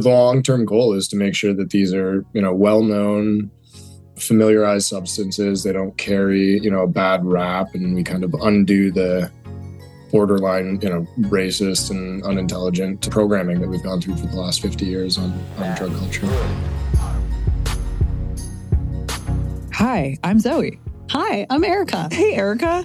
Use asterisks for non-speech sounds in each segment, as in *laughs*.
the long term goal is to make sure that these are you know well known familiarized substances. They don't carry you know a bad rap and we kind of undo the borderline you know racist and unintelligent programming that we've gone through for the last 50 years on, on drug culture. Hi i'm zoe. Hi i'm erica. Hey erica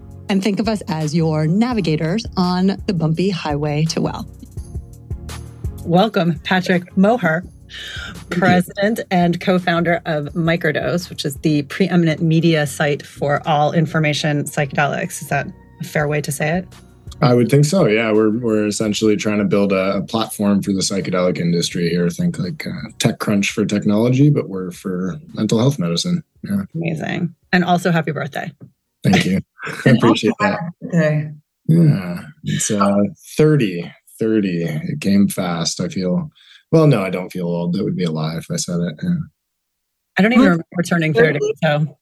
and think of us as your navigators on the bumpy highway to well. Welcome, Patrick Moher, president and co founder of Microdose, which is the preeminent media site for all information psychedelics. Is that a fair way to say it? I would think so. Yeah, we're we're essentially trying to build a, a platform for the psychedelic industry here. Think like uh, TechCrunch for technology, but we're for mental health medicine. Yeah, amazing. And also, happy birthday! Thank you. I appreciate that. Okay. Yeah. It's uh, 30. 30. It came fast. I feel, well, no, I don't feel old. That would be a lie if I said it. Yeah. I don't even remember turning 30. So.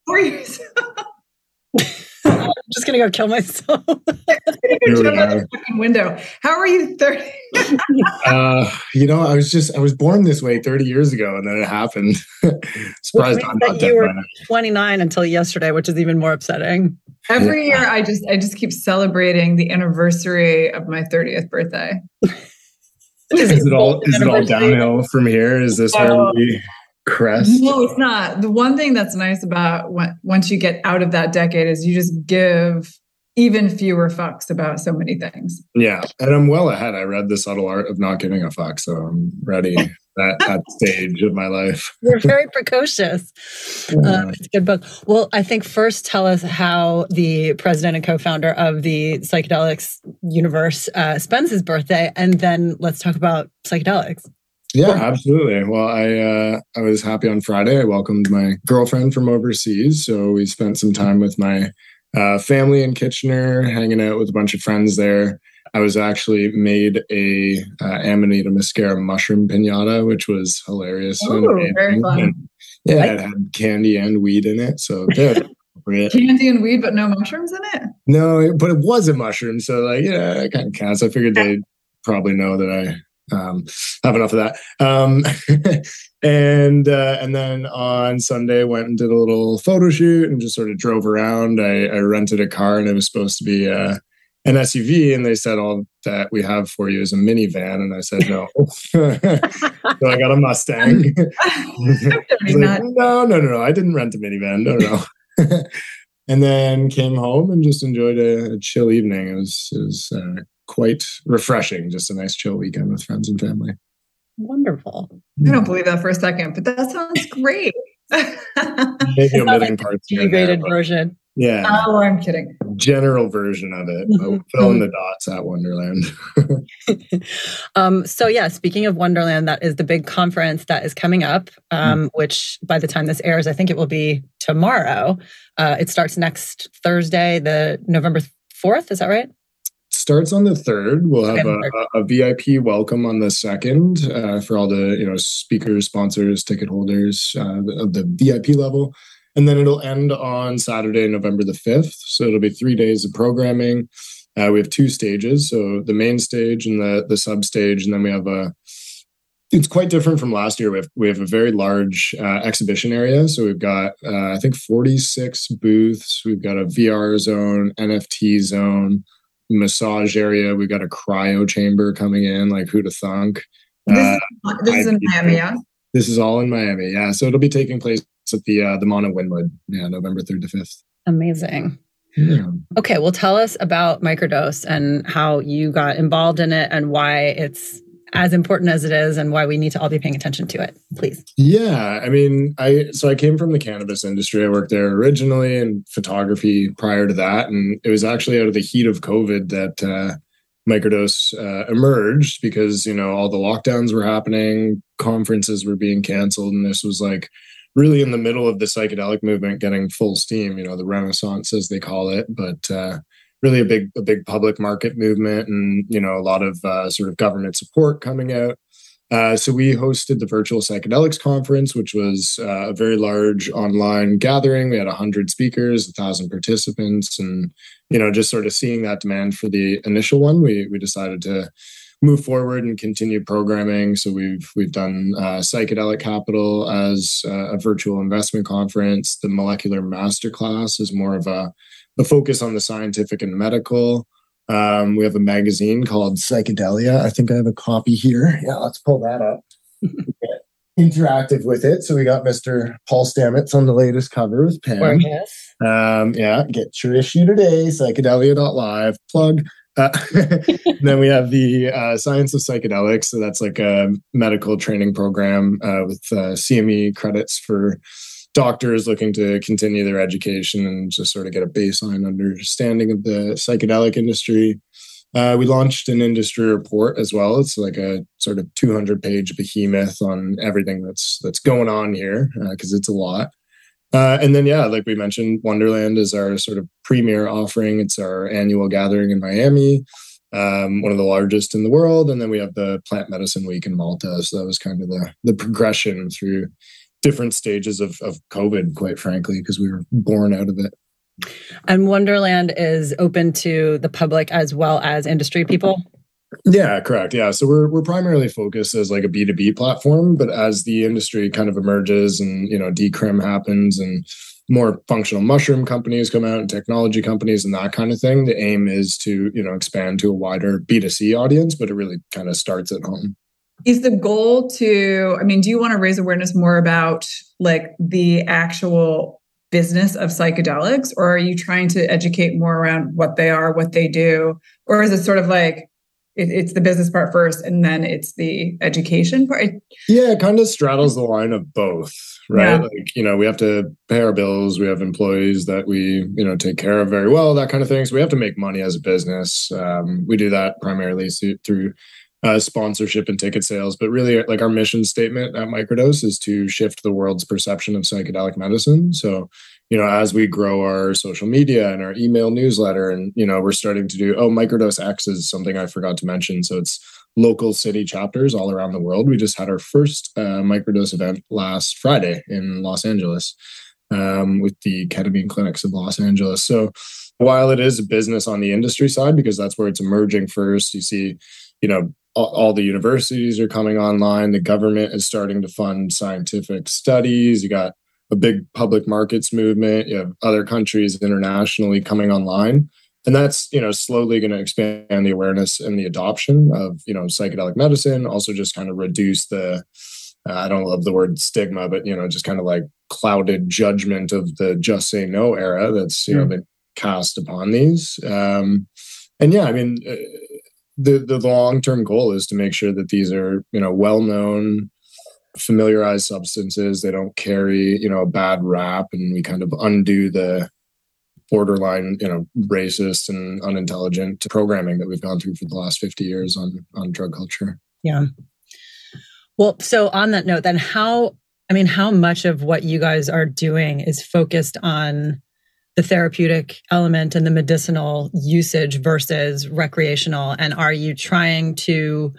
*laughs* I'm just gonna go kill myself. *laughs* window. How are you 30? *laughs* uh, you know, I was just I was born this way 30 years ago and then it happened. Surprised I'm not you were 29 until yesterday, which is even more upsetting. Every yeah. year I just I just keep celebrating the anniversary of my 30th birthday. is, it all is it all downhill from here? Is this where oh. we crest? No, it's not. The one thing that's nice about when, once you get out of that decade is you just give even fewer fucks about so many things. Yeah. And I'm well ahead. I read The Subtle Art of Not Giving a Fuck. So I'm ready *laughs* at that stage of my life. *laughs* You're very precocious. Yeah. Um, it's a good book. Well, I think first tell us how the president and co founder of the psychedelics universe uh, spends his birthday. And then let's talk about psychedelics. Yeah, absolutely. Well, I uh, I was happy on Friday. I welcomed my girlfriend from overseas, so we spent some time with my uh, family in Kitchener, hanging out with a bunch of friends there. I was actually made a uh, Amanita muscaria mushroom pinata, which was hilarious. Oh, very fun. And, yeah, it had candy and weed in it, so *laughs* candy and weed, but no mushrooms in it. No, but it was a mushroom, so like yeah, it kind of counts. I figured they'd probably know that I um, have enough of that. Um, *laughs* and uh, and then on Sunday went and did a little photo shoot and just sort of drove around. I, I rented a car and it was supposed to be uh, an SUV, and they said all that we have for you is a minivan, and I said no. *laughs* so I got a Mustang. *laughs* like, no, no, no, no. I didn't rent a minivan. No, no. *laughs* and then came home and just enjoyed a, a chill evening. It was it was uh, quite refreshing. Just a nice chill weekend with friends and family. Wonderful. I don't believe that for a second, but that sounds great. Maybe omitting parts. Integrated version. Yeah. Oh, I'm kidding. General version of it. Mm-hmm. Fill in the dots at Wonderland. *laughs* um, so yeah, speaking of Wonderland, that is the big conference that is coming up. Um, mm. Which by the time this airs, I think it will be tomorrow. Uh, it starts next Thursday, the November fourth. Is that right? starts on the third. We'll have a, a, VIP welcome on the second uh, for all the you know speakers, sponsors, ticket holders uh, of the VIP level, and then it'll end on Saturday, November the fifth. So it'll be three days of programming. Uh, we have two stages, so the main stage and the the sub stage, and then we have a. It's quite different from last year. We have we have a very large uh, exhibition area, so we've got uh, I think forty six booths. We've got a VR zone, NFT zone massage area. We've got a cryo chamber coming in. Like who to thunk? This, uh, this is in Miami, yeah. This is all in Miami, yeah. So it'll be taking place at the uh, the Mana Wynwood, yeah, November third to fifth. Amazing. Yeah. Okay, well, tell us about microdose and how you got involved in it and why it's as important as it is and why we need to all be paying attention to it please yeah i mean i so i came from the cannabis industry i worked there originally in photography prior to that and it was actually out of the heat of covid that uh, microdose uh, emerged because you know all the lockdowns were happening conferences were being canceled and this was like really in the middle of the psychedelic movement getting full steam, you know, the renaissance as they call it, but uh, really a big a big public market movement and you know a lot of uh, sort of government support coming out. Uh, so we hosted the virtual psychedelics conference, which was uh, a very large online gathering. We had hundred speakers, thousand participants, and you know just sort of seeing that demand for the initial one, we we decided to move forward and continue programming. So we've we've done uh, psychedelic capital as uh, a virtual investment conference. The molecular masterclass is more of a, a focus on the scientific and medical. Um, we have a magazine called Psychedelia. I think I have a copy here. Yeah, let's pull that up. *laughs* interactive with it. So we got Mr. Paul Stamets on the latest cover with Pam. Yes. Um, yeah, get your issue today, psychedelia.live. Plug. Uh, *laughs* then we have the uh, Science of Psychedelics. So that's like a medical training program uh, with uh, CME credits for doctors looking to continue their education and just sort of get a baseline understanding of the psychedelic industry. Uh, we launched an industry report as well. It's like a sort of 200 page behemoth on everything that's that's going on here because uh, it's a lot. Uh, and then, yeah, like we mentioned, Wonderland is our sort of premier offering. It's our annual gathering in Miami, um, one of the largest in the world. And then we have the Plant Medicine Week in Malta. So that was kind of the the progression through different stages of, of COVID, quite frankly, because we were born out of it. And Wonderland is open to the public as well as industry people. Yeah, correct. Yeah. So we're we're primarily focused as like a B2B platform, but as the industry kind of emerges and you know decrim happens and more functional mushroom companies come out and technology companies and that kind of thing, the aim is to, you know, expand to a wider B2C audience, but it really kind of starts at home. Is the goal to, I mean, do you want to raise awareness more about like the actual business of psychedelics, or are you trying to educate more around what they are, what they do? Or is it sort of like, it's the business part first and then it's the education part? Yeah it kind of straddles the line of both right? Yeah. like you know we have to pay our bills we have employees that we you know take care of very well that kind of thing. So we have to make money as a business. Um, we do that primarily through uh, sponsorship and ticket sales. But really, like our mission statement at Microdose is to shift the world's perception of psychedelic medicine. So, you know, as we grow our social media and our email newsletter, and you know, we're starting to do. Oh, Microdose X is something I forgot to mention. So it's local city chapters all around the world. We just had our first uh, Microdose event last Friday in Los Angeles um, with the ketamine clinics of Los Angeles. So while it is a business on the industry side, because that's where it's emerging first, you see, you know, all, all the universities are coming online. The government is starting to fund scientific studies. You got a big public markets movement. You have other countries internationally coming online. And that's, you know, slowly going to expand the awareness and the adoption of, you know, psychedelic medicine, also just kind of reduce the, uh, I don't love the word stigma, but, you know, just kind of like clouded judgment of the just say no era that's, you mm. know, been cast upon these. Um, and yeah, I mean, uh, the the long term goal is to make sure that these are you know well known familiarized substances. They don't carry you know a bad rap and we kind of undo the borderline you know racist and unintelligent programming that we've gone through for the last 50 years on on drug culture. Yeah. Well so on that note then how i mean how much of what you guys are doing is focused on the therapeutic element and the medicinal usage versus recreational? And are you trying to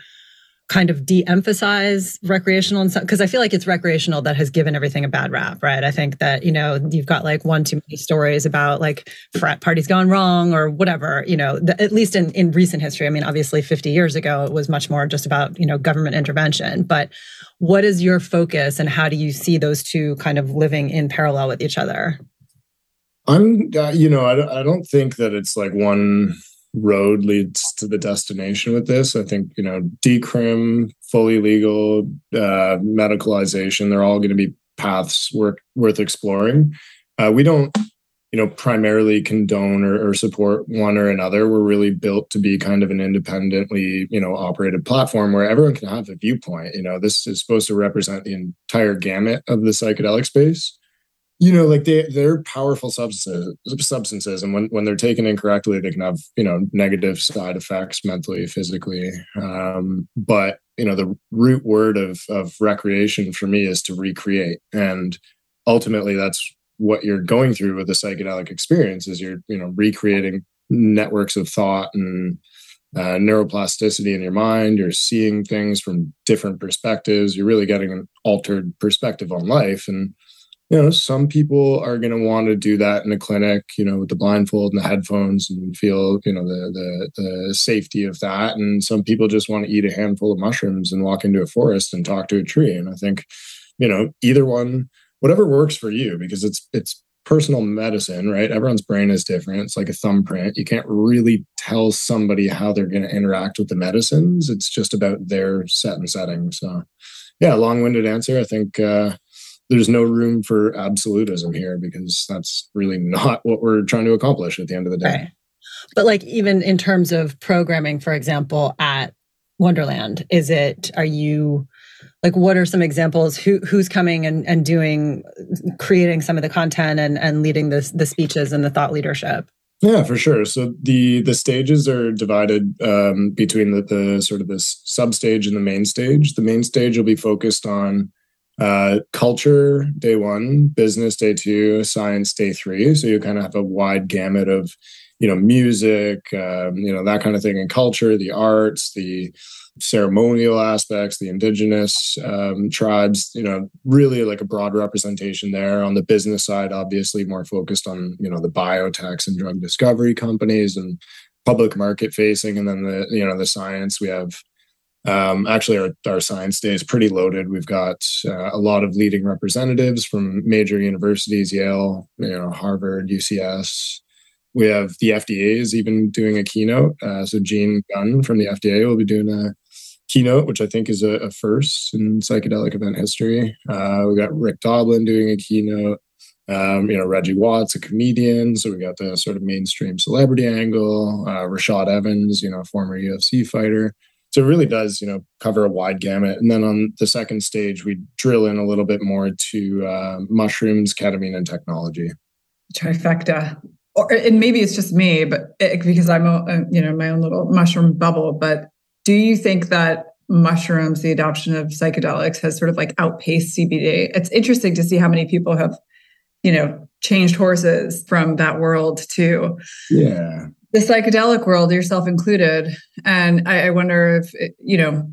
kind of de-emphasize recreational and because I feel like it's recreational that has given everything a bad rap, right? I think that, you know, you've got like one too many stories about like frat parties gone wrong or whatever, you know, the, at least in, in recent history. I mean, obviously 50 years ago, it was much more just about, you know, government intervention. But what is your focus and how do you see those two kind of living in parallel with each other? I'm, uh, you know, I, I don't think that it's like one road leads to the destination with this. I think, you know, decrim, fully legal, uh, medicalization, they're all going to be paths worth, worth exploring. Uh, we don't, you know, primarily condone or, or, support one or another. We're really built to be kind of an independently, you know, operated platform where everyone can have a viewpoint. You know, this is supposed to represent the entire gamut of the psychedelic space you know like they they're powerful substances substances and when, when they're taken incorrectly they can have you know negative side effects mentally physically um, but you know the root word of of recreation for me is to recreate and ultimately that's what you're going through with the psychedelic experience is you're you know recreating networks of thought and uh, neuroplasticity in your mind you're seeing things from different perspectives you're really getting an altered perspective on life and you know some people are going to want to do that in a clinic you know with the blindfold and the headphones and feel you know the, the the safety of that. And some people just want to eat a handful of mushrooms and walk into a forest and talk to a tree. And i think you know either one whatever works for you because it's it's personal medicine right? Everyone's brain is different. It's like a thumbprint. You can't really tell somebody how they're going to interact with the medicines. It's just about their set and setting. So yeah long-winded answer. I think uh, there's no room for absolutism here because that's really not what we're trying to accomplish at the end of the day. Right. but like even in terms of programming for example at wonderland is it are you like what are some examples? Who who's coming and, and doing creating some of the content and and leading the the speeches and the thought leadership? Yeah for sure. So the the stages are divided um, between the, the sort of this sub stage and the main stage. The main stage will be focused on uh, culture day one business day two science day three so you kind of have a wide gamut of you know music um, you know that kind of thing and culture the arts the ceremonial aspects, the indigenous um, tribes, you know, really like a broad representation there. On the business side, obviously more focused on, you know, the biotechs and drug discovery companies and public market facing. And then the, you know, the science, we have um, actually our, our science day is pretty loaded. We've got uh, a lot of leading representatives from major universities, Yale, you know, Harvard, UCS, we have the FDA is even doing a keynote. Uh, so Gene Gunn from the FDA will be doing a keynote, which I think is a, a first in psychedelic event history. Uh, we got Rick Doblin doing a keynote. Um, you know, Reggie Watts, a comedian. So we got the sort of mainstream celebrity angle. Uh, Rashad Evans, you know, former UFC fighter. So it really does, you know, cover a wide gamut. And then on the second stage, we drill in a little bit more to uh, mushrooms, ketamine, and technology. Trifecta or and maybe it's just me, but it, because I'm a, you know my own little mushroom bubble. But do you think that mushrooms, the adoption of psychedelics, has sort of like outpaced CBD? It's interesting to see how many people have, you know, changed horses from that world to yeah the psychedelic world, yourself included. And I, I wonder if it, you know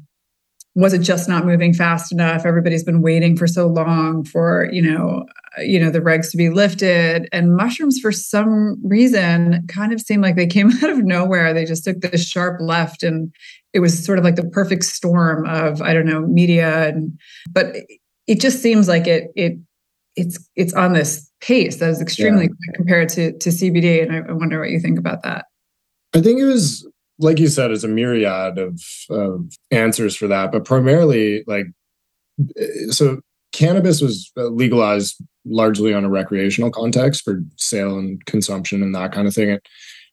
was it just not moving fast enough everybody's been waiting for so long for you know you know the regs to be lifted and mushrooms for some reason kind of seemed like they came *laughs* out of nowhere they just took this sharp left and it was sort of like the perfect storm of i don't know media and but it just seems like it it it's it's on this pace that is extremely yeah. quick compared to to cbd and I, I wonder what you think about that i think it was like you said, it's a myriad of, of answers for that, but primarily like so cannabis was legalized largely on a recreational context for sale and consumption and that kind of thing. It,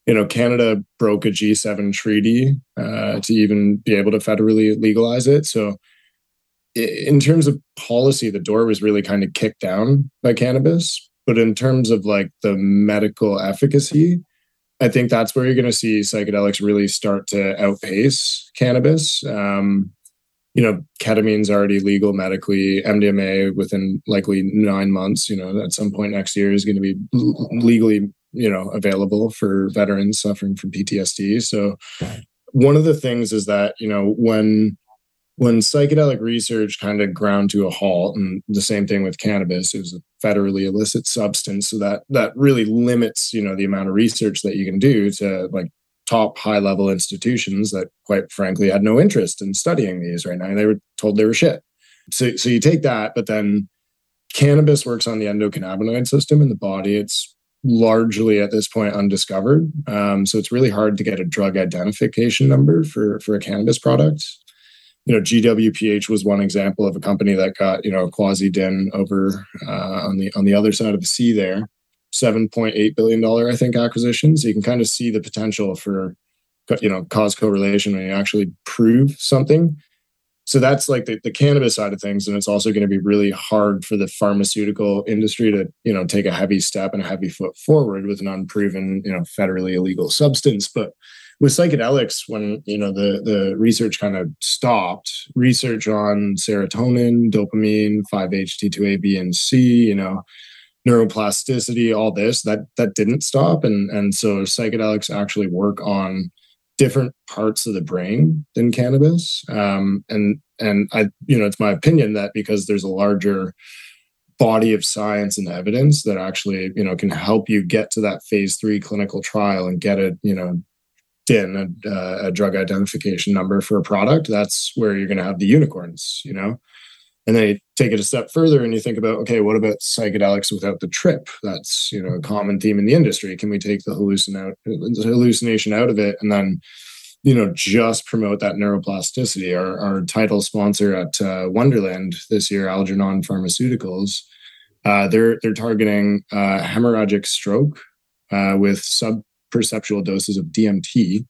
you know, Canada broke a G7 treaty uh, to even be able to federally legalize it. So, in terms of policy, the door was really kind of kicked down by cannabis. But in terms of like the medical efficacy, I think that's where you're going to see psychedelics really start to outpace cannabis. Um, you know, ketamine's already legal medically. MDMA within likely nine months, you know, at some point next year is going to be legally, you know, available for veterans suffering from PTSD. So, one of the things is that you know when when psychedelic research kind of ground to a halt and the same thing with cannabis it was a federally illicit substance so that that really limits you know the amount of research that you can do to like top high level institutions that quite frankly had no interest in studying these right now And they were told they were shit. So so you take that but then cannabis works on the endocannabinoid system in the body. It's largely at this point undiscovered. Um, so it's really hard to get a drug identification number for for a cannabis product you know, GWPH was one example of a company that got, you know, quasi din over uh, on the on the other side of the sea there. $7.8 billion, I think, acquisition. So you can kind of see the potential for, you know, cause correlation when you actually prove something. So that's like the, the cannabis side of things. And it's also going to be really hard for the pharmaceutical industry to, you know, take a heavy step and a heavy foot forward with an unproven, you know, federally illegal substance. But with psychedelics, when you know the the research kind of stopped, research on serotonin, dopamine, 5-HT2A, B, and C, you know, neuroplasticity, all this that that didn't stop, and and so psychedelics actually work on different parts of the brain than cannabis, um, and and I you know it's my opinion that because there's a larger body of science and evidence that actually you know can help you get to that phase three clinical trial and get it you know in a, a drug identification number for a product that's where you're going to have the unicorns you know? And then you take it a step further and you think about okay what about psychedelics without the trip? That's you know a common theme in the industry. Can we take the hallucin out, hallucination out of it and then you know just promote that neuroplasticity? Our, our title sponsor at uh, wonderland this year algernon pharmaceuticals uh, they're they're targeting uh, hemorrhagic stroke uh, with subperceptual doses of dmt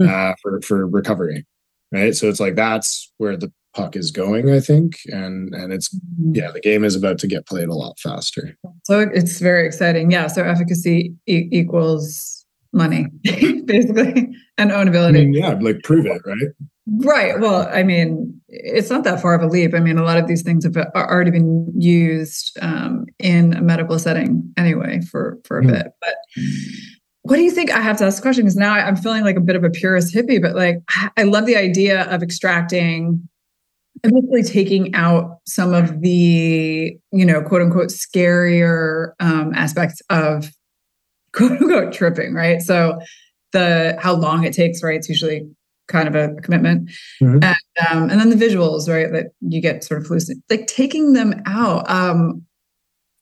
mm. for for recovery right? So it's like that's where the puck is going i think. And and it's hmm. yeah the game is about to get played a lot faster. So it's very exciting. Yeah so efficacy e- equals money *laughs* basically and ownability I mean, yeah like prove it right? Right. Well i mean it's not that far of a leap. I mean a lot of these things have already been used um, in a medical setting anyway for for a mm. bit. But what do you think i have to ask the question because now i'm feeling like a bit of a purist hippie but like *sighs* i love the idea of extracting and basically taking out some of the you know quote unquote scarier um, aspects of *laughs* quote unquote tripping, right? So the how long it takes, right? It's usually kind of a, commitment, mm-hmm. and, um, and then the visuals, right? That you get sort of hallucinated, like taking them out. Um,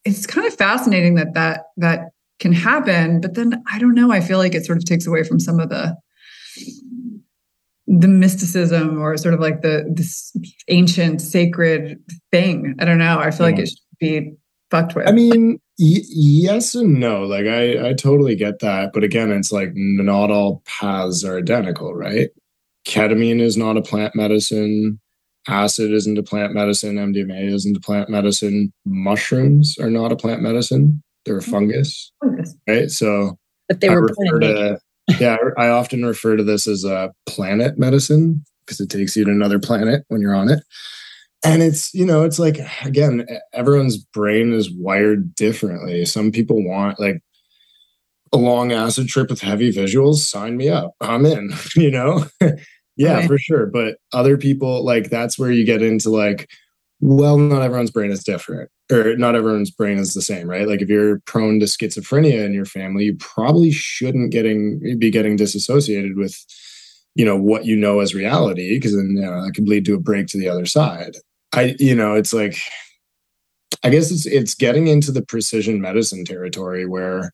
it's kind of fascinating that that that can happen, but then I don't know. I feel like it sort of takes away from some of the the mysticism or sort of like the this ancient sacred thing. I don't know. I feel like it should be fucked with. I mean, y- yes and no. Like I, I totally get that, but again, it's like not all paths are identical, right? Ketamine is not a plant medicine. Acid isn't a plant medicine. MDMA isn't a plant medicine. Mushrooms are not a plant medicine. They're a fungus, right? So, but they were to, yeah, I often refer to this as a planet medicine because it takes you to another planet when you're on it. And it's you know it's like again everyone's brain is wired differently. Some people want like a long acid trip with heavy visuals sign me up. I'm in *laughs* you know? *laughs* Yeah okay. for sure. But other people like that's where you get into like well not everyone's brain is different or not everyone's brain is the same right? Like if you're prone to schizophrenia in your family you probably shouldn't getting be getting disassociated with you know what you know as reality because then you know, that could lead to a break to the other side. I you know it's like I guess it's it's getting into the precision medicine territory where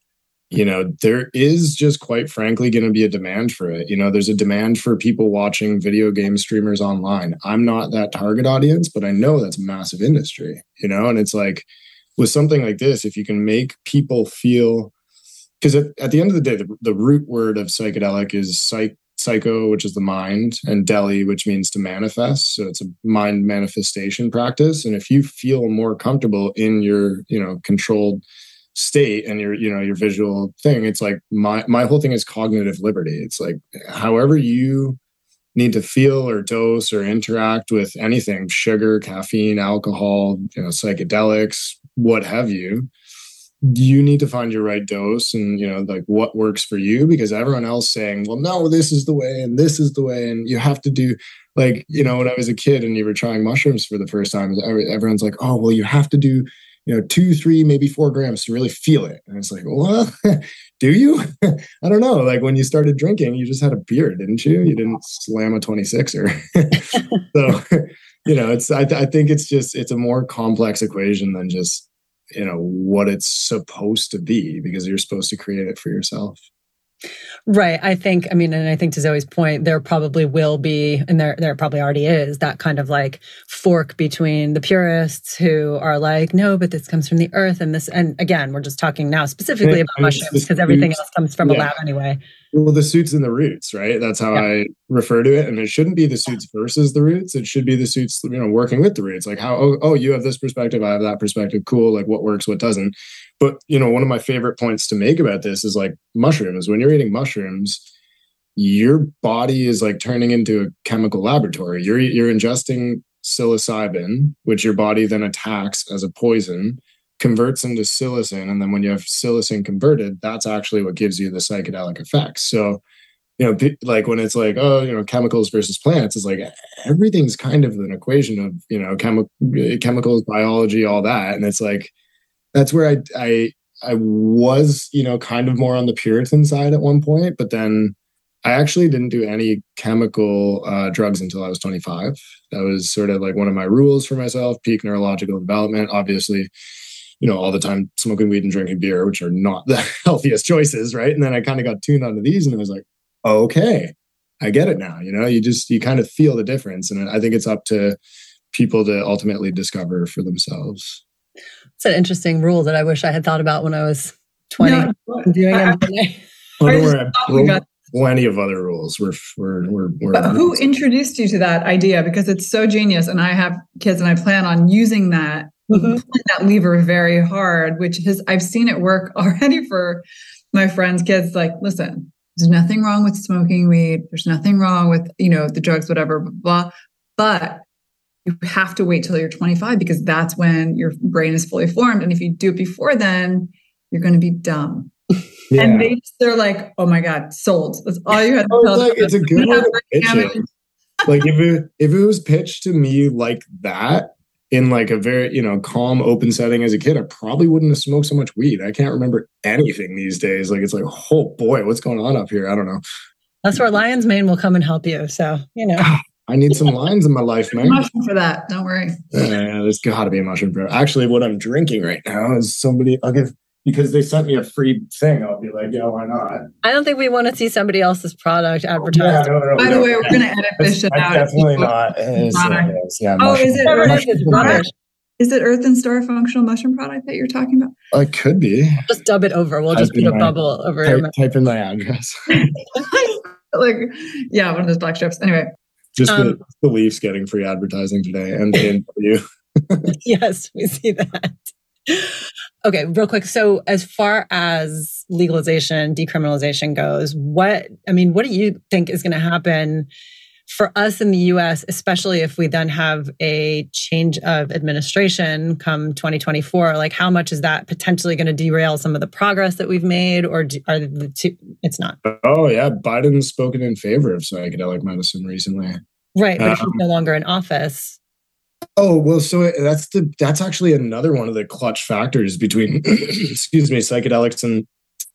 you know there is just quite frankly going to be a demand for it you know there's a demand for people watching video game streamers online i'm not that target audience but i know that's massive industry you know and it's like with something like this if you can make people feel because at, at the end of the day the, the root word of psychedelic is psych psycho, which is the mind, and deli, which means to manifest. So it's a mind manifestation practice. And if you feel more comfortable in your, you know, controlled state and your, you know, your visual thing, it's like my my whole thing is cognitive liberty. It's like however you need to feel or dose or interact with anything, sugar, caffeine, alcohol, you know, psychedelics, what have you you need to find your right dose and you know like what works for you because everyone else saying well no this is the way and this is the way and you have to do like you know when i was a kid and you were trying mushrooms for the first time everyone's like oh well you have to do you know two three maybe four grams to really feel it. And it's like well *laughs* do you? *laughs* I don't know. Like when you started drinking you just had a beer didn't you? You didn't slam a 26er *laughs* so you know it's I, th- I think it's just it's a more complex equation than just you know what it's supposed to be because you're supposed to create it for yourself Right. I think, I mean, and I think to Zoe's point, there probably will be, and there, there probably already is that kind of like fork between the purists who are like, no, but this comes from the earth. And this, and again, we're just talking now specifically about mushrooms because everything else comes from yeah. a lab anyway. Well, the suits and the roots, right? That's how yeah. I refer to it. And it shouldn't be the suits versus the roots. It should be the suits, you know, working with the roots. Like how, oh, oh, you have this perspective, I have that perspective. Cool. Like what works, what doesn't. But, you know, one of my favorite points to make about this is like mushrooms. When you're eating mushrooms, your body is like turning into a chemical laboratory. You're you're ingesting psilocybin, which your body then attacks as a poison, converts into psilocin, and then when you have psilocin converted, that's actually what gives you the psychedelic effects. So, you know, like when it's like, oh, you know, chemicals versus plants, it's like everything's kind of an equation of you know, chemi- chemicals, biology, all that, and it's like that's where I I I was, you know, kind of more on the Puritan side at one point, but then I actually didn't do any chemical uh, drugs until I was 25. That was sort of like one of my rules for myself, peak neurological development. Obviously, you know, all the time smoking weed and drinking beer, which are not *laughs* the healthiest choices, right? And then I kind of got tuned onto these and I was like, okay, I get it now. You know, you just, you kind of feel the difference. And I think it's up to people to ultimately discover for themselves. It's an interesting rule that I wish I had thought about when I was 20 no, *laughs* doing I, I, oh, don't worry plenty of other rules. We're we're we're, we're who introduced you to that idea? Because it's so genius, and I have kids, and I plan on using that mm-hmm. that lever very hard. Which has I've seen it work *laughs* already for my friends' kids. Like, listen, there's nothing wrong with smoking weed. There's nothing wrong with you know the drugs, whatever, blah. blah. But you have to wait till you're 25 because that's when your brain is fully formed. And if you do it before then, you're going to be dumb. *laughs* Yeah. And they they're like, oh my god, sold. That's all you had to *laughs* tell. Like, it's a good way to pitch it. like if it if it was pitched to me like that in like a very you know calm open setting as a kid, I probably wouldn't have smoked so much weed. I can't remember anything these days. Like it's like, oh boy, what's going on up here? I don't know. That's where Lion's Mane will come and help you. So you know. *sighs* I need some lines in my life, man. Mushroom for that. Don't worry. Yeah, there's got to be a mushroom for. Actually, what I'm drinking right now is somebody. I'll give because they sent me a free thing, I'll be like, yeah, why not? I don't think we want to see somebody else's product advertised. Yeah, no, no, By the way, we're going to edit this shit out. Definitely not. It's, it's, yeah, oh, is it Earth, is it Earth and Star functional mushroom product that you're talking about? Uh, it could be. Just dub it over. We'll type just put a my, bubble over type, type in my address. *laughs* like, yeah, one of those black strips. Anyway. Just um, the, the Leafs getting free advertising today and in you. *laughs* yes, we see that. Okay, real quick. So, as far as legalization, decriminalization goes, what, I mean, what do you think is going to happen for us in the US, especially if we then have a change of administration come 2024? Like, how much is that potentially going to derail some of the progress that we've made, or do, are the two, it's not? Oh, yeah. Biden's spoken in favor of psychedelic medicine recently. Right, but um, he's no longer in office. Oh well, so that's the that's actually another one of the clutch factors between *clears throat* excuse me psychedelics and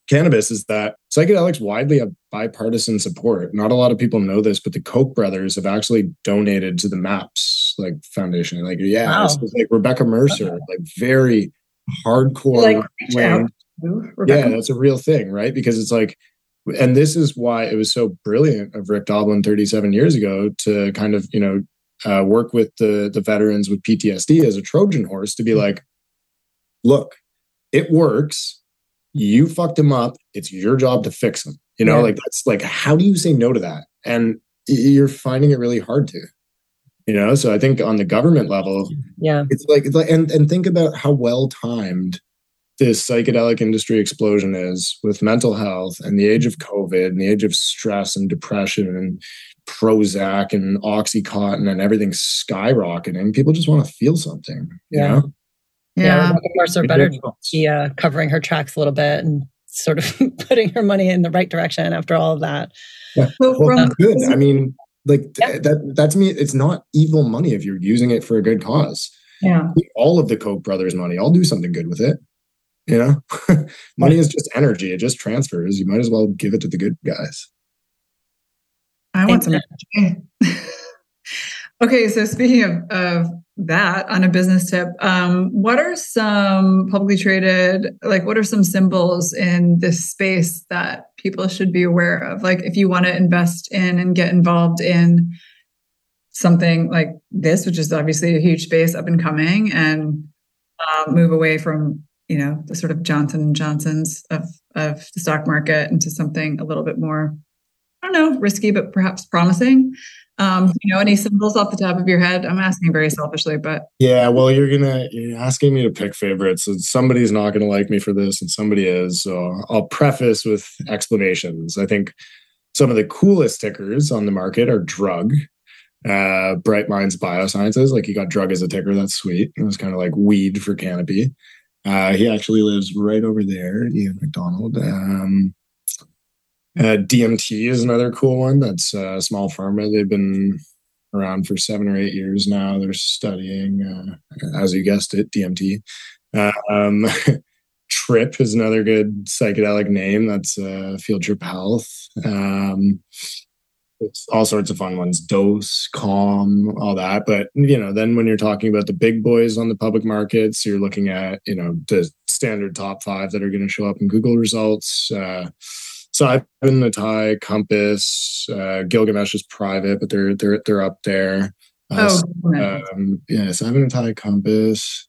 cannabis is that psychedelics widely have bipartisan support. Not a lot of people know this, but the Koch brothers have actually donated to the MAPS like foundation. Like yeah, wow. like Rebekah Mercer, okay. like very hardcore. Like, yeah, that's a real thing, right? Because it's like and this is why it was so brilliant of Rick Doblin 37 years ago to kind of, you know, uh, work with the the veterans with PTSD as a Trojan horse to be mm-hmm. like, look, it works. You fucked him up. It's your job to fix him. You know, yeah. like that's like, how do you say no to that? And you're finding it really hard to. You know, so I think on the government level, yeah, it's like it's like and and think about how well timed this psychedelic industry explosion is with mental health and the age of COVID and the age of stress and depression and Prozac and Oxycontin and everything skyrocketing. People just want to feel something. You yeah. Know? Yeah. yeah Mercer better be uh, covering her tracks a little bit and sort of *laughs* putting her money in the right direction after all of that. Yeah. Well, well good. I mean, like yeah. that, that's me. It's not evil money if you're using it for a good cause. Yeah. All of the Koch brothers' money, I'll do something good with it. You know, *laughs* money is just energy. It just transfers. You might as well give it to the good guys. I want some *laughs* okay, so speaking of, of that on a business tip, um, what are some publicly traded, like what are some symbols in this space that people should be aware of? Like if you want to invest in and get involved in something like this, which is obviously a huge space up and coming, and uh, move away from you know the sort of Johnson and Johnsons of of the stock market into something a little bit more I don't know, risky, but perhaps promising. Um, you know, any symbols off the top of your head? I'm asking very selfishly, but yeah, well, you're gonna you're asking me to pick favorites, and somebody's not gonna like me for this, and somebody is. So I'll preface with explanations. I think some of the coolest tickers on the market are drug, uh, Bright Minds Biosciences. Like you got drug as a ticker. That's sweet. It was kind of like weed for Canopy. Uh, he actually lives right over there, Ian McDonald. Um, uh, DMT is another cool one. That's uh, small pharma. They've been around for seven or eight years now. They're studying, uh, as you guessed it, DMT. Uh, um, *laughs* Trip is another good psychedelic name. That's uh, Field Trip Health. Um, it's all sorts of fun ones dose calm all that but you know then when you're talking about the big boys on the public markets you're looking at you know the standard top five that are going to show up in google results uh, so I've been the Thai Compass, uh, Gilgamesh is private, but they're they're they're up there. Uh, oh, um, yeah, so I've been ATAI Compass,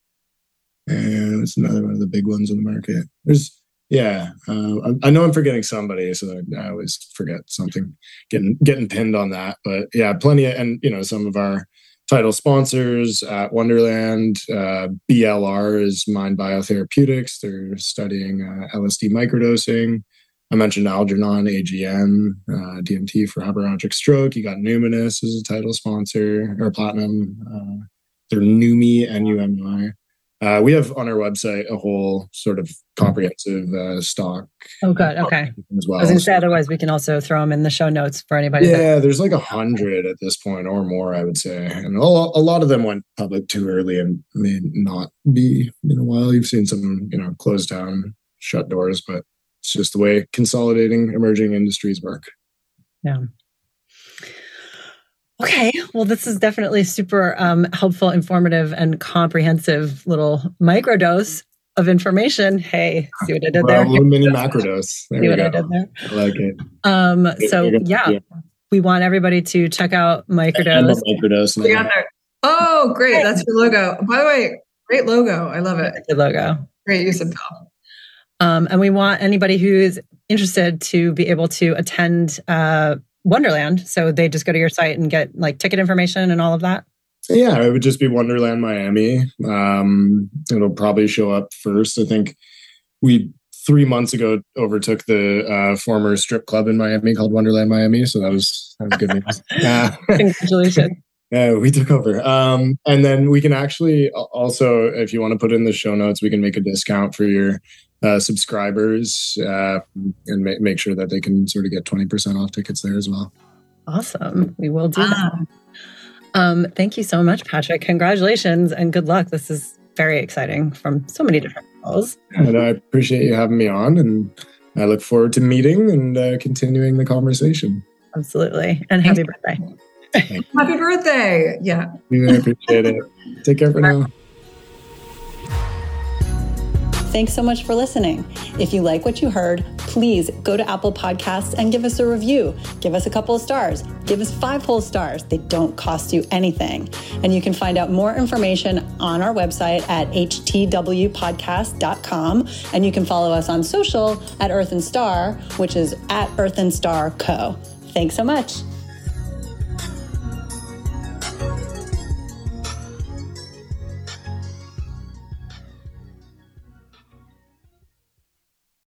and it's another one of the big ones in the market. There's yeah, uh, I, I, know I'm forgetting somebody, so I always forget something, getting getting pinned on that. But yeah, plenty of, and you know, some of our title sponsors at Wonderland. Uh, BLR is Mind Biotherapeutics. They're studying uh, LSD microdosing. I mentioned Algernon, AGN, uh, DMT for hemorrhagic stroke. You got Numinus as a title sponsor or Platinum. Uh, they're Numi, N-U-M-I. Uh, we have on our website a whole sort of comprehensive uh, stock. Oh, good. Okay. As well. I was going to say, otherwise, we can also throw them in the show notes for anybody. Yeah, that- there's like a hundred at this point or more, I would say. And a lot of them went public too early and may not be in a while. You've seen some, you know, closed down, shut doors, but it's just the way consolidating emerging industries work. Yeah. Okay, well, this is definitely super um, helpful, informative, and comprehensive little microdose of information. Hey, see what I did well, there? A little mini macrodose. There see what go. I did there? I like it. Um, so yeah, we want everybody to check out microdose. microdose. Oh, great! That's your logo. By the way, great logo. I love it. Good logo. Great use of um, and we want anybody who's interested to be able to attend uh, Wonderland. So they just go to your site and get like ticket information and all of that. Yeah, it would just be Wonderland Miami. Um, it'll probably show up first. I think we three months ago overtook the uh, former strip club in Miami called Wonderland Miami. So that was that was good news. *laughs* Uh, Congratulations. *laughs* Yeah, we took over. Um, and then we can actually also, if you want to put in the show notes, we can make a discount for your uh, subscribers uh, and ma- make sure that they can sort of get 20% off tickets there as well. Awesome. We will do that. Um, thank you so much, Patrick. Congratulations and good luck. This is very exciting from so many different angles. And I appreciate you having me on, and I look forward to meeting and uh, continuing the conversation. Absolutely. And happy birthday. happy birthday. Yeah. I appreciate it. Take care for now. Thanks so much for listening. If you like what you heard, please go to Apple Podcasts and give us a review. Give us a couple of stars. Give us five whole stars. They don't cost you anything. And you can find out more information on our website at htwpodcast.com. And you can follow us on social at Earth and Star, which is at Earth and Star Co. Thanks so much.